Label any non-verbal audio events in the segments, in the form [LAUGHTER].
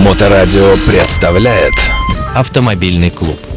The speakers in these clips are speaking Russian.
Моторадио представляет Автомобильный клуб.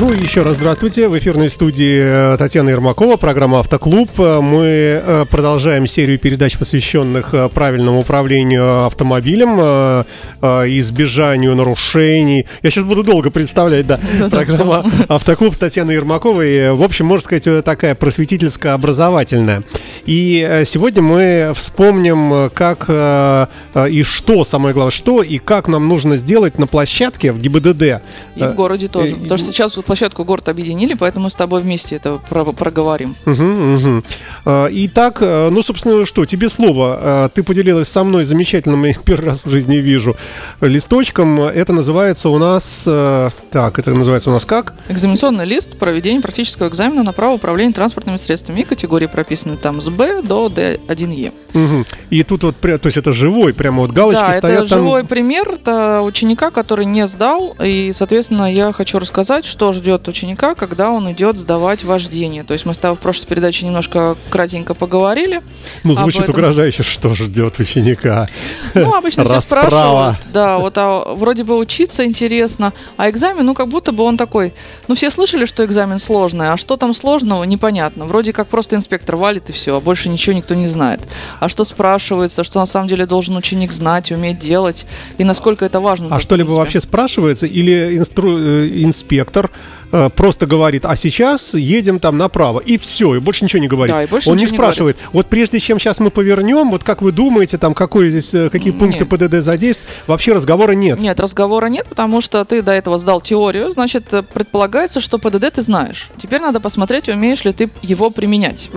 Ну и еще раз здравствуйте. В эфирной студии э, Татьяна Ермакова, программа «Автоклуб». Э, Мы э, продолжаем серию передач, посвященных правильному управлению автомобилем, избежанию нарушений. Я сейчас буду долго представлять, да. [LAUGHS] Программа «Автоклуб» с Татьяной Ермаковой. В общем, можно сказать, такая просветительско-образовательная. И сегодня мы вспомним, как и что, самое главное, что и как нам нужно сделать на площадке в ГИБДД. И в городе тоже. Потому что сейчас вот площадку город объединили, поэтому с тобой вместе это про- проговорим. Мгм. А, Итак, э, ну, собственно, что, тебе слово. А, Ты поделилась со мной замечательным, я первый раз в жизни вижу, листочком. Это называется у нас... э, Так, это называется у нас как? Экзаменационный лист проведения практического экзамена на право управления транспортными средствами. И категории прописаны там с Б до Д1Е. Мгм. И тут вот, то есть это живой, прямо вот галочки да, стоят это там. живой пример это ученика, который не сдал. И, соответственно, я хочу рассказать, что ждет ученика, когда он идет сдавать вождение. То есть мы с тобой в прошлой передаче немножко кратенько поговорили. Ну, звучит этом. угрожающе, что ждет ученика. Ну, обычно [LAUGHS] все спрашивают. Да, вот а, вроде бы учиться интересно, а экзамен, ну, как будто бы он такой. Ну, все слышали, что экзамен сложный, а что там сложного, непонятно. Вроде как просто инспектор валит и все, а больше ничего никто не знает. А что спрашивается, что на самом деле должен ученик знать, уметь делать, и насколько это важно. А что-либо вообще спрашивается? Или инстру- э, инспектор э, просто говорит, а сейчас едем там направо, и все, и больше ничего не говорит. Да, больше Он не ничего не спрашивает, вот прежде чем сейчас мы повернем, вот как вы думаете, там какой здесь, э, какие пункты Нет. ПДД задействовать, вообще разговора нет. Нет, разговора нет, потому что ты до этого сдал теорию, значит, э, предполагается, что ПДД ты знаешь. Теперь надо посмотреть, умеешь ли ты его применять.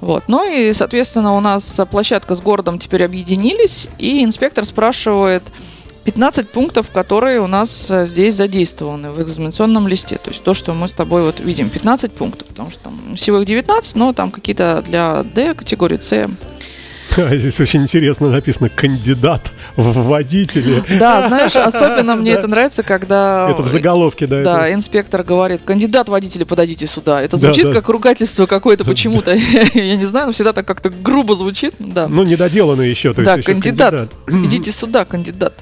Вот. Ну и, соответственно, у нас площадка с городом теперь объединились, и инспектор спрашивает 15 пунктов, которые у нас э, здесь задействованы в экзаменационном листе. То есть то, что мы с тобой вот видим, 15 пунктов, потому что там всего их 19, но там какие-то для D категории С. [LAUGHS] Здесь очень интересно написано «кандидат в водители». Да, [LAUGHS] знаешь, особенно мне это нравится, когда... Это в заголовке, да? Да, это- инспектор говорит, кандидат водителя, подойдите сюда. Это звучит да. как ругательство какое-то почему-то. [LAUGHS] Я не знаю, но всегда так как-то грубо звучит. Да. Ну, недоделанный еще. то есть Да, еще кандидат. [CLEARS THROAT] Идите сюда, кандидат.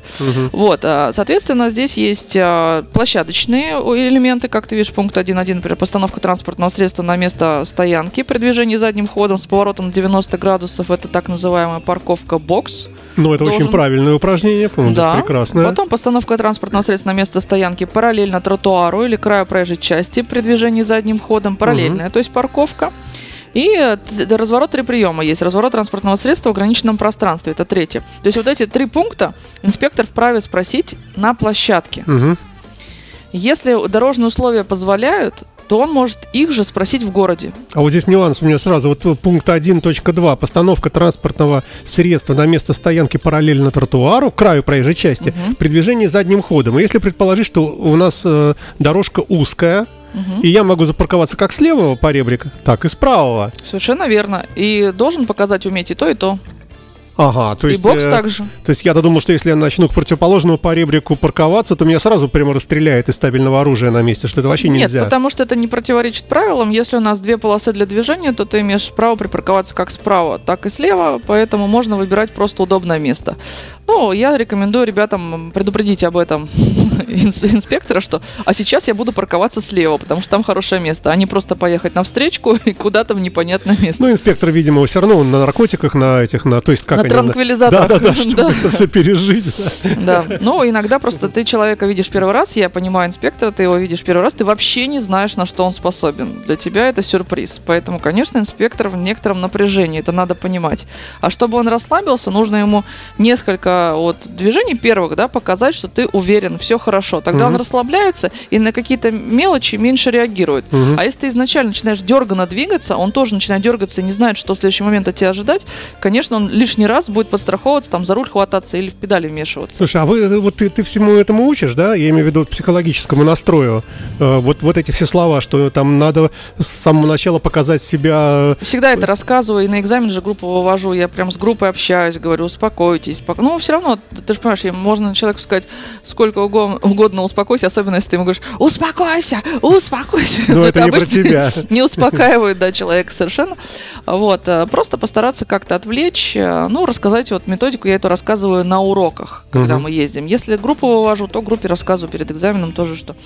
Вот, а, соответственно, здесь есть а, площадочные элементы, как ты видишь, пункт 1.1, например, постановка транспортного средства на место стоянки при движении задним ходом с поворотом на 90 градусов. Это так называемая парковка бокс. Ну, это очень должен- правильное упражнение, по-моему, да. прекрасное. Потом постановка транспортного средства на место стоянки параллельно тротуару или краю проезжей части при движении задним ходом. Параллельная, то есть парковка. И разворот три приема есть. Разворот транспортного средства в ограниченном пространстве. Это третье. То есть вот эти три пункта инспектор вправе спросить на площадке. Мгм. Если дорожные условия позволяют, то он может их же спросить в городе. А вот здесь нюанс у меня сразу. Вот э, пункт 1.2. Постановка транспортного средства на место стоянки параллельно тротуару, краю проезжей части, при движении задним ходом. И если предположить, что у нас э, дорожка узкая, и я могу запарковаться как с левого поребрика, так и с правого. Совершенно верно. И должен показать уметь и то, и то. Ага, то и есть... бокс э, также. То есть я-то думал, что если я начну к противоположному поребрику парковаться, то меня сразу прямо расстреляет из стабильного оружия на месте, что это вообще Нет, нельзя. потому что это не противоречит правилам. Если у нас две полосы для движения, то ты имеешь право припарковаться как справа, так и слева, поэтому можно выбирать просто удобное место. Ну, я рекомендую ребятам предупредить об этом [LAUGHS] инс- инспектора, что а сейчас я буду парковаться слева, потому что там хорошее место, а не просто поехать на встречку [LAUGHS] и куда-то в непонятное место. Ну, инспектор, видимо, все равно он на наркотиках, на этих, на, то есть как транквилизаторах. Да, да, да, [LAUGHS] чтобы это все пережить. да. Ну иногда просто ты человека видишь первый раз, я понимаю инспектора, ты его видишь первый раз, ты вообще не знаешь, на что он способен. Для тебя это сюрприз. Поэтому, конечно, инспектор в некотором напряжении, это надо понимать. А чтобы он расслабился, нужно ему несколько вот движений первых, да, показать, что ты уверен, все хорошо. Тогда он расслабляется и на какие-то мелочи меньше реагирует. А если ты изначально начинаешь дерганно двигаться, он тоже начинает дергаться и не знает, что в следующий момент от тебя ожидать, конечно, он лишний раз будет подстраховываться, там за руль хвататься или в педали вмешиваться. Слушай, а вы вот ты, ты всему этому учишь, да? Я имею в виду психологическому настрою. Э, вот, вот эти все слова, что там надо с самого начала показать себя. Всегда это рассказываю, и на экзамен же группу вывожу, я прям с группой общаюсь, говорю, успокойтесь. пок- Ну, все равно, ты же понимаешь, можно человеку сказать сколько угодно, успокойся, особенно если ты ему говоришь, успокойся, успокойся. Но [LAUGHS] это не про тебя. [LAUGHS] Не успокаивает, да, человека совершенно. Вот, э, просто постараться как-то отвлечь, э, ну, рассказать вот методику, я эту рассказываю на уроках, когда Мгм. мы ездим. Если группу вывожу, то группе рассказываю перед экзаменом тоже, что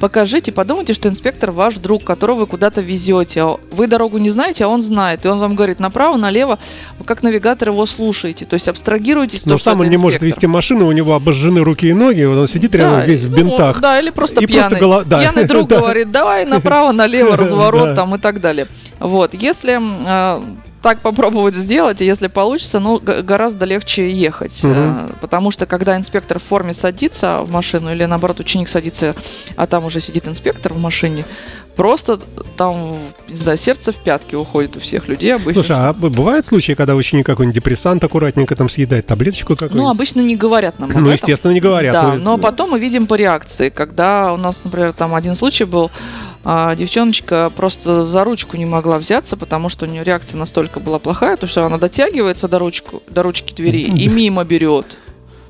покажите, подумайте, что инспектор ваш друг, которого вы куда-то везете. А Вы дорогу не знаете, а он знает. И он вам говорит направо, налево, вы как навигатор его слушаете. То есть абстрагируйтесь. Но то, сам он это не может вести машину, у него обожжены руки и ноги, вот он сидит рядом Да, весь в ну, бинтах. Да, или просто И просто пьяный. голо- да. Пьяный друг [LAUGHS] говорит, давай направо, налево, [LAUGHS] разворот там и так далее. Вот, если э, так попробовать сделать, и если получится, ну, гораздо легче ехать. Э, Потому что, когда инспектор в форме садится в машину, или наоборот, ученик садится, а там уже сидит инспектор в машине, просто там, не знаю, сердце в пятки уходит у всех людей обычно. Слушай, а бывают случаи, когда ученик какой-нибудь депрессант аккуратненько там съедает таблеточку какую-нибудь? Ну, обычно не говорят нам Ну, естественно, не говорят. Да, Ну, но потом мы видим по реакции, когда у нас, например, там один случай был, а, девчоночка просто за ручку не могла взяться, потому что у нее реакция настолько была плохая, то что она дотягивается до, ручку, до ручки двери и мимо берет.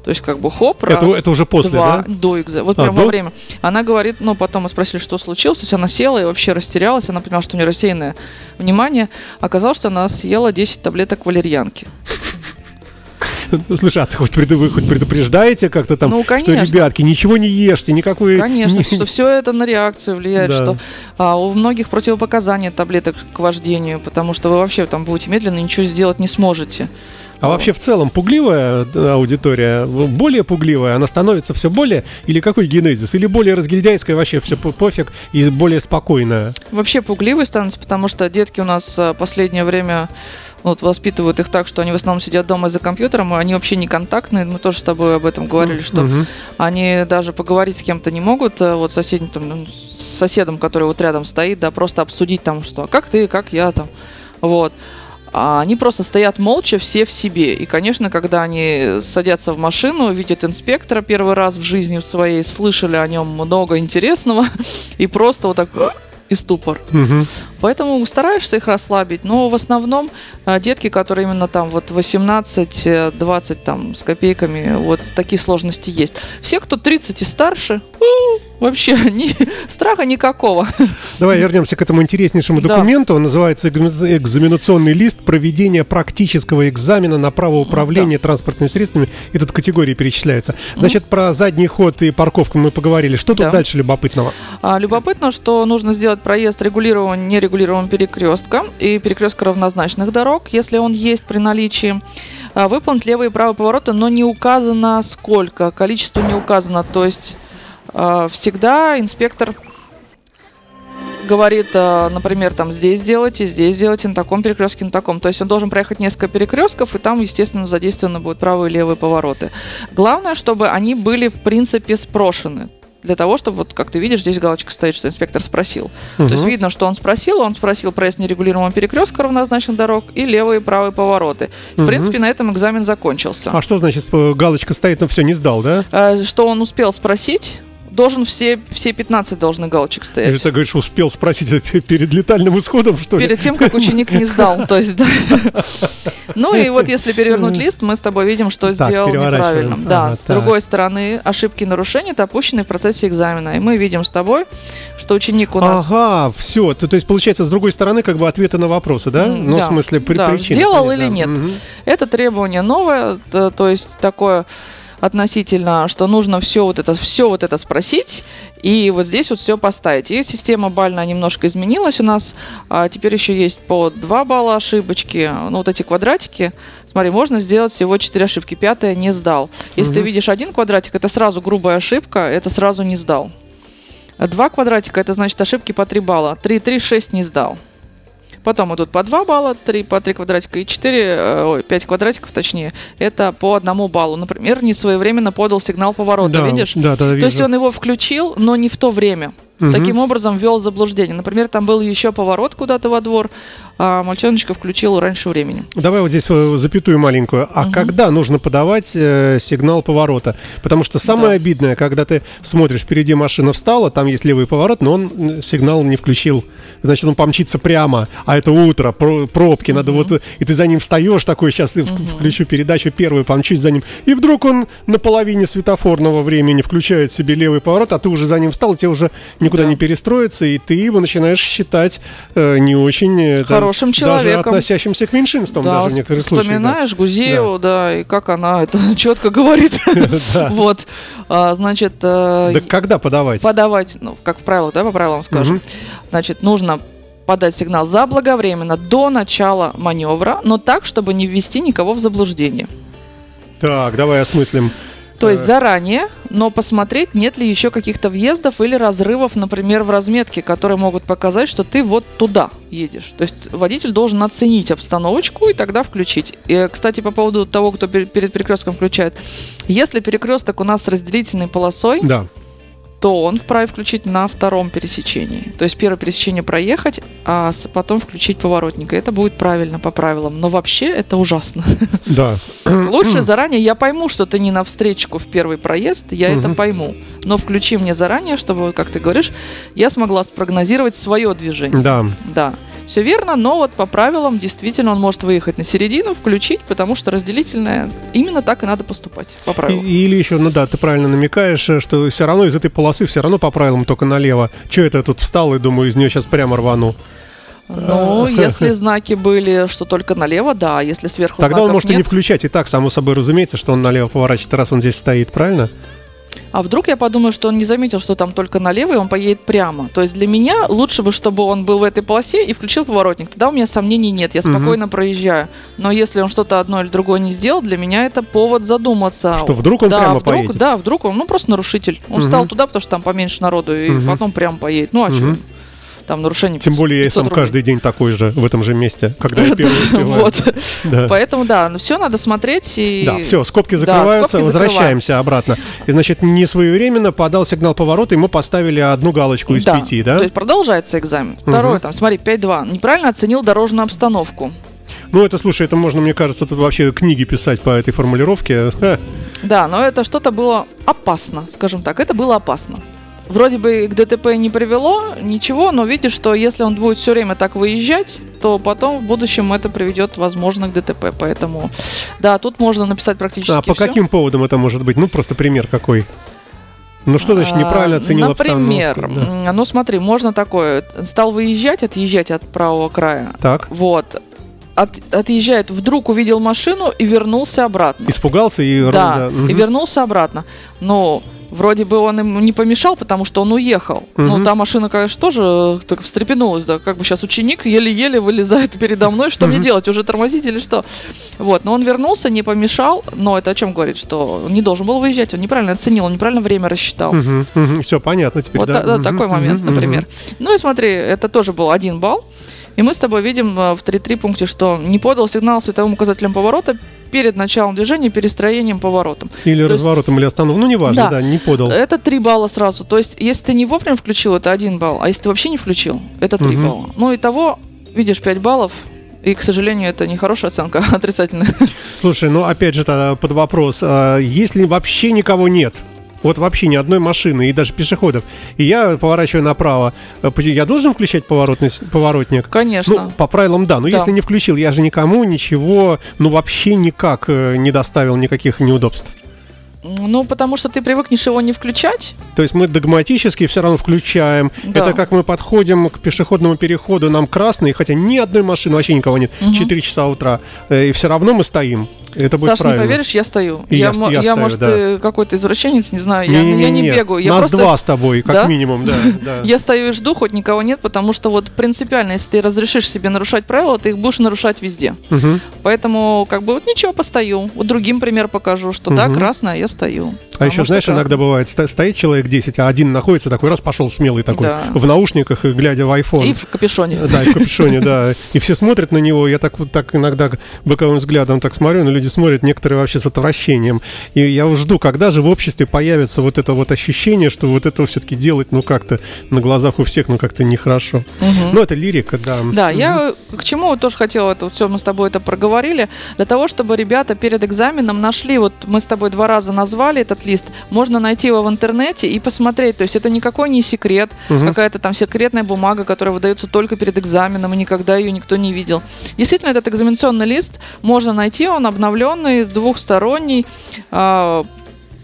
То есть как бы хоп, раз, Это, это уже после, два, да? до экза- Вот А, прям до? во время. Она говорит, ну, потом мы спросили, что случилось. То есть она села и вообще растерялась. Она поняла, что у нее рассеянное внимание. Оказалось, что она съела 10 таблеток валерьянки. [LAUGHS] Слушай, а ты хоть, преду- вы хоть предупреждаете как-то там, Ну, что, ребятки, ничего не ешьте, никакой... Конечно, что все это на реакцию влияет, Да. что а, у многих противопоказания таблеток к вождению, потому что вы вообще там будете медленно, ничего сделать не сможете. А вообще в целом пугливая э, аудитория, более пугливая, она становится все более, или какой генезис, или более разгильдяйская, вообще все пофиг, и более спокойная? Вообще пугливый становится, потому что детки у нас а, последнее время вот, воспитывают их так, что они в основном сидят дома за компьютером, и они вообще не контактные. Мы тоже с тобой об этом говорили, что Мгм. они даже поговорить с кем-то не могут, э, вот соседним, там, ну, с соседом, который вот рядом стоит, да, просто обсудить там, что как ты, как я там, вот. А они просто стоят молча, все в себе. И, конечно, когда они садятся в машину, видят инспектора первый раз в жизни в своей, слышали о нем много интересного, [LAUGHS] и просто вот так и ступор. Мгм. Поэтому стараешься их расслабить, но в основном а, детки, которые именно там вот 18-20 там с копейками, вот такие сложности есть. Все, кто 30 и старше, у, вообще [LAUGHS] ни, страха никакого. Давай вернемся к этому интереснейшему Да. документу. Он называется «Экзамен- экзаменационный лист проведения практического экзамена на право управления транспортными средствами. И тут категории перечисляются. Значит, про задний ход и парковку мы поговорили. Что тут Да. дальше любопытного? А, любопытно, что нужно сделать проезд регулированным, нерегулируемым перекрестком и перекрестка равнозначных дорог, если он есть при наличии. А, выполнить левые и правые повороты, но не указано сколько, количество не указано. То есть а, всегда инспектор говорит, а, например, там здесь сделайте, здесь сделайте, на таком перекрестке, на таком. То есть он должен проехать несколько перекрестков, и там, естественно, задействованы будут правые и левые повороты. Главное, чтобы они были, в принципе, спрошены. Для того, чтобы, вот как ты видишь, здесь галочка стоит, что инспектор спросил. То есть видно, что он спросил, он спросил проезд нерегулируемого перекрестка равнозначных дорог и левые и правые повороты. В Мгм. принципе, на этом экзамен закончился. А что значит, галочка стоит, но все, не сдал, да? Э, Что он успел спросить, должен все, все 15 должны галочек стоять. ты говоришь, успел спросить [LAUGHS] перед летальным исходом, что ли? Перед тем, как ученик не сдал. То есть, да. [LAUGHS] Ну и вот если перевернуть лист, мы с тобой видим, что сделал неправильно. Да, с другой стороны, ошибки и нарушения допущены в процессе экзамена. И мы видим с тобой, что ученик у нас Ага, все. То, есть, получается, с другой стороны, как бы ответы на вопросы, да? Ну, в смысле, причины, сделал или нет. Это требование новое, то есть такое относительно, что нужно все вот это, все вот это спросить и вот здесь вот все поставить. И система бальная немножко изменилась у нас. А теперь еще есть по 2 балла ошибочки. Ну, вот эти квадратики. Смотри, можно сделать всего 4 ошибки. Пятая не сдал. Если ты Мгм. видишь один квадратик, это сразу грубая ошибка, это сразу не сдал. Два квадратика, это значит ошибки по 3 балла. 3, 3, 6 не сдал. Потом идут по 2 балла, 3 по 3 квадратика и 4, э, ой, 5 квадратиков точнее, это по одному баллу. Например, не своевременно подал сигнал поворота, Да, видишь? Да, да, То вижу. есть он его включил, но не в то время. Мгм. Таким образом ввел заблуждение. Например, там был еще поворот куда-то во двор, а мальчоночка включил раньше времени. Давай вот здесь э, запятую маленькую. А когда нужно подавать э, сигнал поворота? Потому что самое Да. обидное, когда ты смотришь, впереди машина встала, там есть левый поворот, но он сигнал не включил. Значит, он помчится прямо, а это утро, про- пробки, надо вот... э, И ты за ним встаешь такой, сейчас включу передачу первую, помчусь за ним. И вдруг он на половине светофорного времени включает себе левый поворот, а ты уже за ним встал, тебе уже никуда Да. не перестроиться, и ты его начинаешь считать э, не очень... э, там, Хорошим Даже человеком. относящимся к меньшинствам да, даже в некоторых случаях. да. вспоминаешь Гузееву, да. и как она это [LAUGHS] четко говорит. [LAUGHS] Да. Вот, А, значит, э, Да когда подавать? подавать, ну, как в правилах, да, по правилам скажем. Значит, нужно подать сигнал заблаговременно до начала маневра, но так, чтобы не ввести никого в заблуждение. Так, давай осмыслим. То есть заранее, но посмотреть, нет ли еще каких-то въездов или разрывов, например, в разметке, которые могут показать, что ты вот туда едешь. То есть водитель должен оценить обстановочку и тогда включить. И, кстати, по поводу того, кто пер- перед перекрестком включает. Если перекресток у нас с разделительной полосой, Да. То он вправе включить на втором пересечении. То есть первое пересечение проехать, а потом включить поворотник. И это будет правильно по правилам. Но вообще это ужасно. [LAUGHS] Да. [CLEARS THROAT] Лучше заранее, я пойму, что ты не на встречку в первый проезд, я это Мгм. пойму. Но включи мне заранее, чтобы, как ты говоришь, я смогла спрогнозировать свое движение. Да. Да. Все верно, но вот по правилам действительно он может выехать на середину, включить, потому что разделительная именно так и надо поступать по правилам. или еще, ну да, ты правильно намекаешь, э, что все равно из этой полосы все равно по правилам только налево. Че это я тут встал и думаю, из нее сейчас прямо рвану. Ну, [LAUGHS] если знаки были, что только налево, да, а если сверху Тогда он может и не нет, включать. И так, само собой разумеется, что он налево поворачивает, раз он здесь стоит, правильно? А вдруг я подумаю, что он не заметил, что там только налево, и он поедет прямо. То есть для меня лучше бы, чтобы он был в этой полосе и включил поворотник. Тогда у меня сомнений нет, я спокойно проезжаю. Но если он что-то одно или другое не сделал, для меня это повод задуматься. Что, вдруг он да, прямо вдруг, поедет? Да, вдруг он, ну просто нарушитель. Он Мгм. встал туда, потому что там поменьше народу, и Мгм. потом прямо поедет. Ну а Мгм. что? Там нарушение Тем более я и 500 сам рублей. каждый день такой же в этом же месте, когда я [LAUGHS] первый. Вот. Поэтому да, все надо смотреть и... Да, все, скобки закрываются, возвращаемся обратно. И, значит, не своевременно подал сигнал поворота, ему поставили одну галочку из пяти, да? То есть продолжается экзамен. Второе, там, смотри, 5-2. Неправильно оценил дорожную обстановку. Ну, это, слушай, это можно, мне кажется, тут вообще книги писать по этой формулировке. Да, но это что-то было опасно, скажем так. Это было опасно. Вроде бы к ДТП не привело, ничего, но видишь, что если он будет все время так выезжать, то потом в будущем это приведет, возможно, к ДТП. Поэтому, да, тут можно написать практически А по всё. каким поводам это может быть? Ну, просто пример какой. Ну, что значит неправильно А, оценил Например, обстановку? Да. ну смотри, можно такое. Стал выезжать, отъезжать от правого края. Так, Вот. От- отъезжает, вдруг увидел машину и вернулся обратно. испугался и... Да, мгм. и вернулся обратно. Но вроде бы он ему не помешал, потому что он уехал. Ну, Мгм. та машина, конечно, тоже так встрепенулась, да, как бы сейчас ученик еле-еле вылезает передо мной, что мне Мгм. делать, уже тормозить или что? Вот, но он вернулся, не помешал, но это о чем говорит, что он не должен был выезжать, он неправильно оценил, он неправильно время рассчитал. Все понятно теперь, Вот да? да, Мгм, такой момент, например. Ну и смотри, это тоже был один балл. И мы с тобой видим э, в 3.3 пункте, что не подал сигнал световым указателем поворота перед началом движения, перестроением поворотом. Или то есть- разворотом, или остановкой. Ну, неважно, Да. да, не подал. Это 3 балла сразу. То есть, если ты не вовремя включил, это 1 балл. А если ты вообще не включил, это 3 Мгм. балла. Ну и того, видишь, 5 баллов. И, к сожалению, это не хорошая оценка, а [LAUGHS] отрицательная. Слушай, ну, опять же, под вопрос. а Если вообще никого нет, вот вообще ни одной машины и даже пешеходов, и я поворачиваю направо, поди- я должен включать поворотный, поворотник? Конечно. Ну, по правилам, да. Но Да. если не включил, я же никому ничего, ну, вообще никак э, не доставил никаких неудобств. Ну, потому что ты привыкнешь его не включать. То есть мы догматически все равно включаем. Да. Это как мы подходим к пешеходному переходу, нам красный, хотя ни одной машины, вообще никого нет, Мгм. 4 часа утра, э, и все равно мы стоим. Это будет Саш, правильно. не поверишь, я стою. И я ст- я стою, может, да. э, какой-то извращенец, не знаю, я, я не Не-не-не-не. бегаю. Я Нас просто... два с тобой, как Да? минимум, да. [LAUGHS] да. Я стою и жду, хоть никого нет, потому что вот принципиально, если ты разрешишь себе нарушать правила, ты их будешь нарушать везде. Поэтому, как бы, вот ничего, постою. Вот другим пример покажу, что да, красное, я стою. А еще, знаешь, иногда бывает, стоит человек 10, а один находится такой, раз пошел смелый такой, да. в наушниках, и глядя в iPhone. И в капюшоне. Да, и в капюшоне, да. И все смотрят на него, я так вот так иногда боковым взглядом так смотрю, но люди смотрят некоторые вообще с отвращением. И я жду, когда же в обществе появится вот это вот ощущение, что вот это все-таки делать, ну, как-то на глазах у всех, ну, как-то нехорошо. Угу. Ну, это лирика, да. Да, угу. я к чему тоже хотела, это все мы с тобой это проговорили, для того, чтобы ребята перед экзаменом нашли, вот мы с тобой два раза назвали этот лист, можно найти его в интернете и посмотреть, то есть это никакой не секрет, угу. какая-то там секретная бумага, которая выдается только перед экзаменом, и никогда ее никто не видел. Действительно, этот экзаменационный лист можно найти, он обновленный, двухсторонний, а,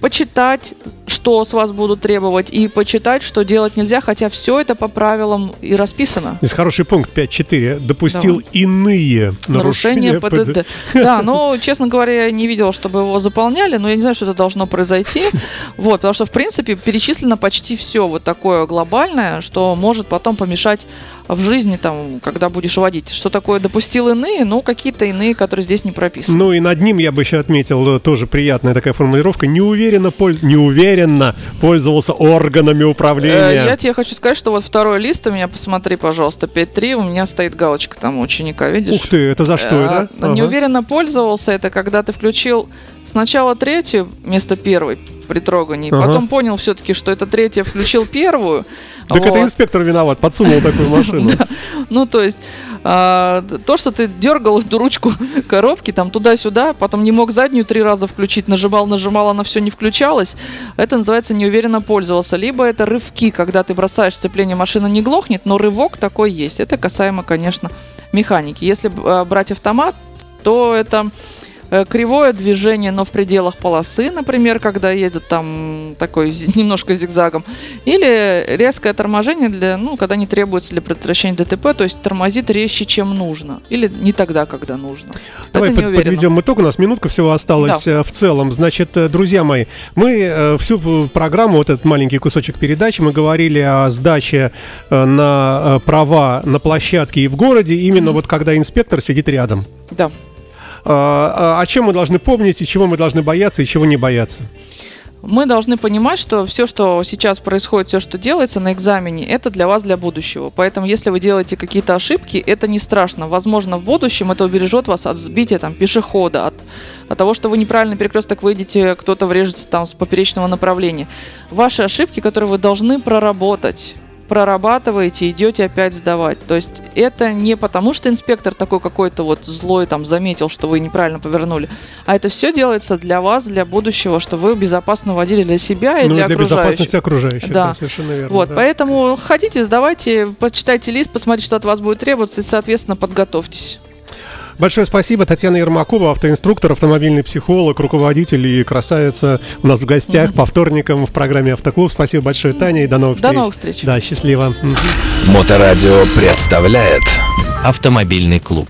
почитать, что с вас будут требовать, и почитать, что делать нельзя, хотя все это по правилам и расписано. Здесь хороший пункт 5.4. Допустил Давай. иные нарушения, ПДД. Да, но, честно говоря, я не видела, чтобы его заполняли, но я не знаю, что это должно произойти. [LAUGHS] Вот, потому что, в принципе, перечислено почти все вот такое глобальное, что может потом помешать в жизни, там, когда будешь водить. Что такое допустил иные? Ну, какие-то иные, которые здесь не прописаны. Ну, и над ним я бы еще отметил э, тоже приятная такая формулировка. Неуверенно, польз... Неуверенно пользовался органами управления. Э, я тебе хочу сказать, что вот второй лист у меня, посмотри, пожалуйста, 5.3, у меня стоит галочка там ученика, видишь? Ух ты, это за что, э, да? Ага. Неуверенно пользовался, это когда ты включил сначала третью вместо первой при трогании, ага. потом понял все-таки, что это третья, включил первую, так вот. это инспектор виноват, подсунул такую машину. [LAUGHS] Ну, то есть, а, то, что ты дергал эту ручку [LAUGHS] коробки там туда-сюда, потом не мог заднюю три раза включить, нажимал, нажимал, она все не включалась, это называется неуверенно пользовался. Либо это рывки, когда ты бросаешь сцепление, машина не глохнет, но рывок такой есть. Это касаемо, конечно, механики. Если а, брать автомат, то это кривое движение, но в пределах полосы, например, когда едут там такой [LAUGHS] немножко зигзагом, или резкое торможение, для, ну, когда не требуется для предотвращения ДТП, то есть тормозит резче, чем нужно, или не тогда, когда нужно. Давай под, подведем итог, у нас минутка всего осталась да. Э, в целом. Значит, э, друзья мои, мы всю программу, вот этот маленький кусочек передачи, мы говорили о сдаче на права на площадке и в городе, именно mm-hmm. вот когда инспектор сидит рядом. Да. А, а, о чем мы должны помнить и чего мы должны бояться и чего не бояться? Мы должны понимать, что все, что сейчас происходит, все, что делается на экзамене, это для вас, для будущего. Поэтому, если вы делаете какие-то ошибки, это не страшно. Возможно, в будущем это убережет вас от сбития там, пешехода, от, от того, что вы неправильно перекресток выйдете, кто-то врежется там с поперечного направления. Ваши ошибки, которые вы должны проработать прорабатываете, идете опять сдавать. То есть это не потому, что инспектор такой какой-то вот злой там заметил, что вы неправильно повернули, а это все делается для вас, для будущего, что вы безопасно водили для себя и ну, для, для окружающих. безопасности окружающих, да. да совершенно верно. Вот, да. поэтому ходите, сдавайте, почитайте лист, посмотрите, что от вас будет требоваться и, соответственно, подготовьтесь. Большое спасибо. Татьяна Ермакова, автоинструктор, автомобильный психолог, руководитель и красавица у нас в гостях по вторникам в программе «Автоклуб». Спасибо большое, Таня, и до новых встреч. До новых встреч. Да, счастливо. Моторадио представляет Автомобильный клуб.